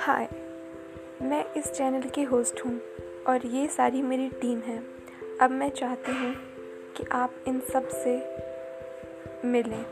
हाय, मैं इस चैनल की होस्ट हूँ और ये सारी मेरी टीम है। अब मैं चाहती हूँ कि आप इन सबसे मिलें।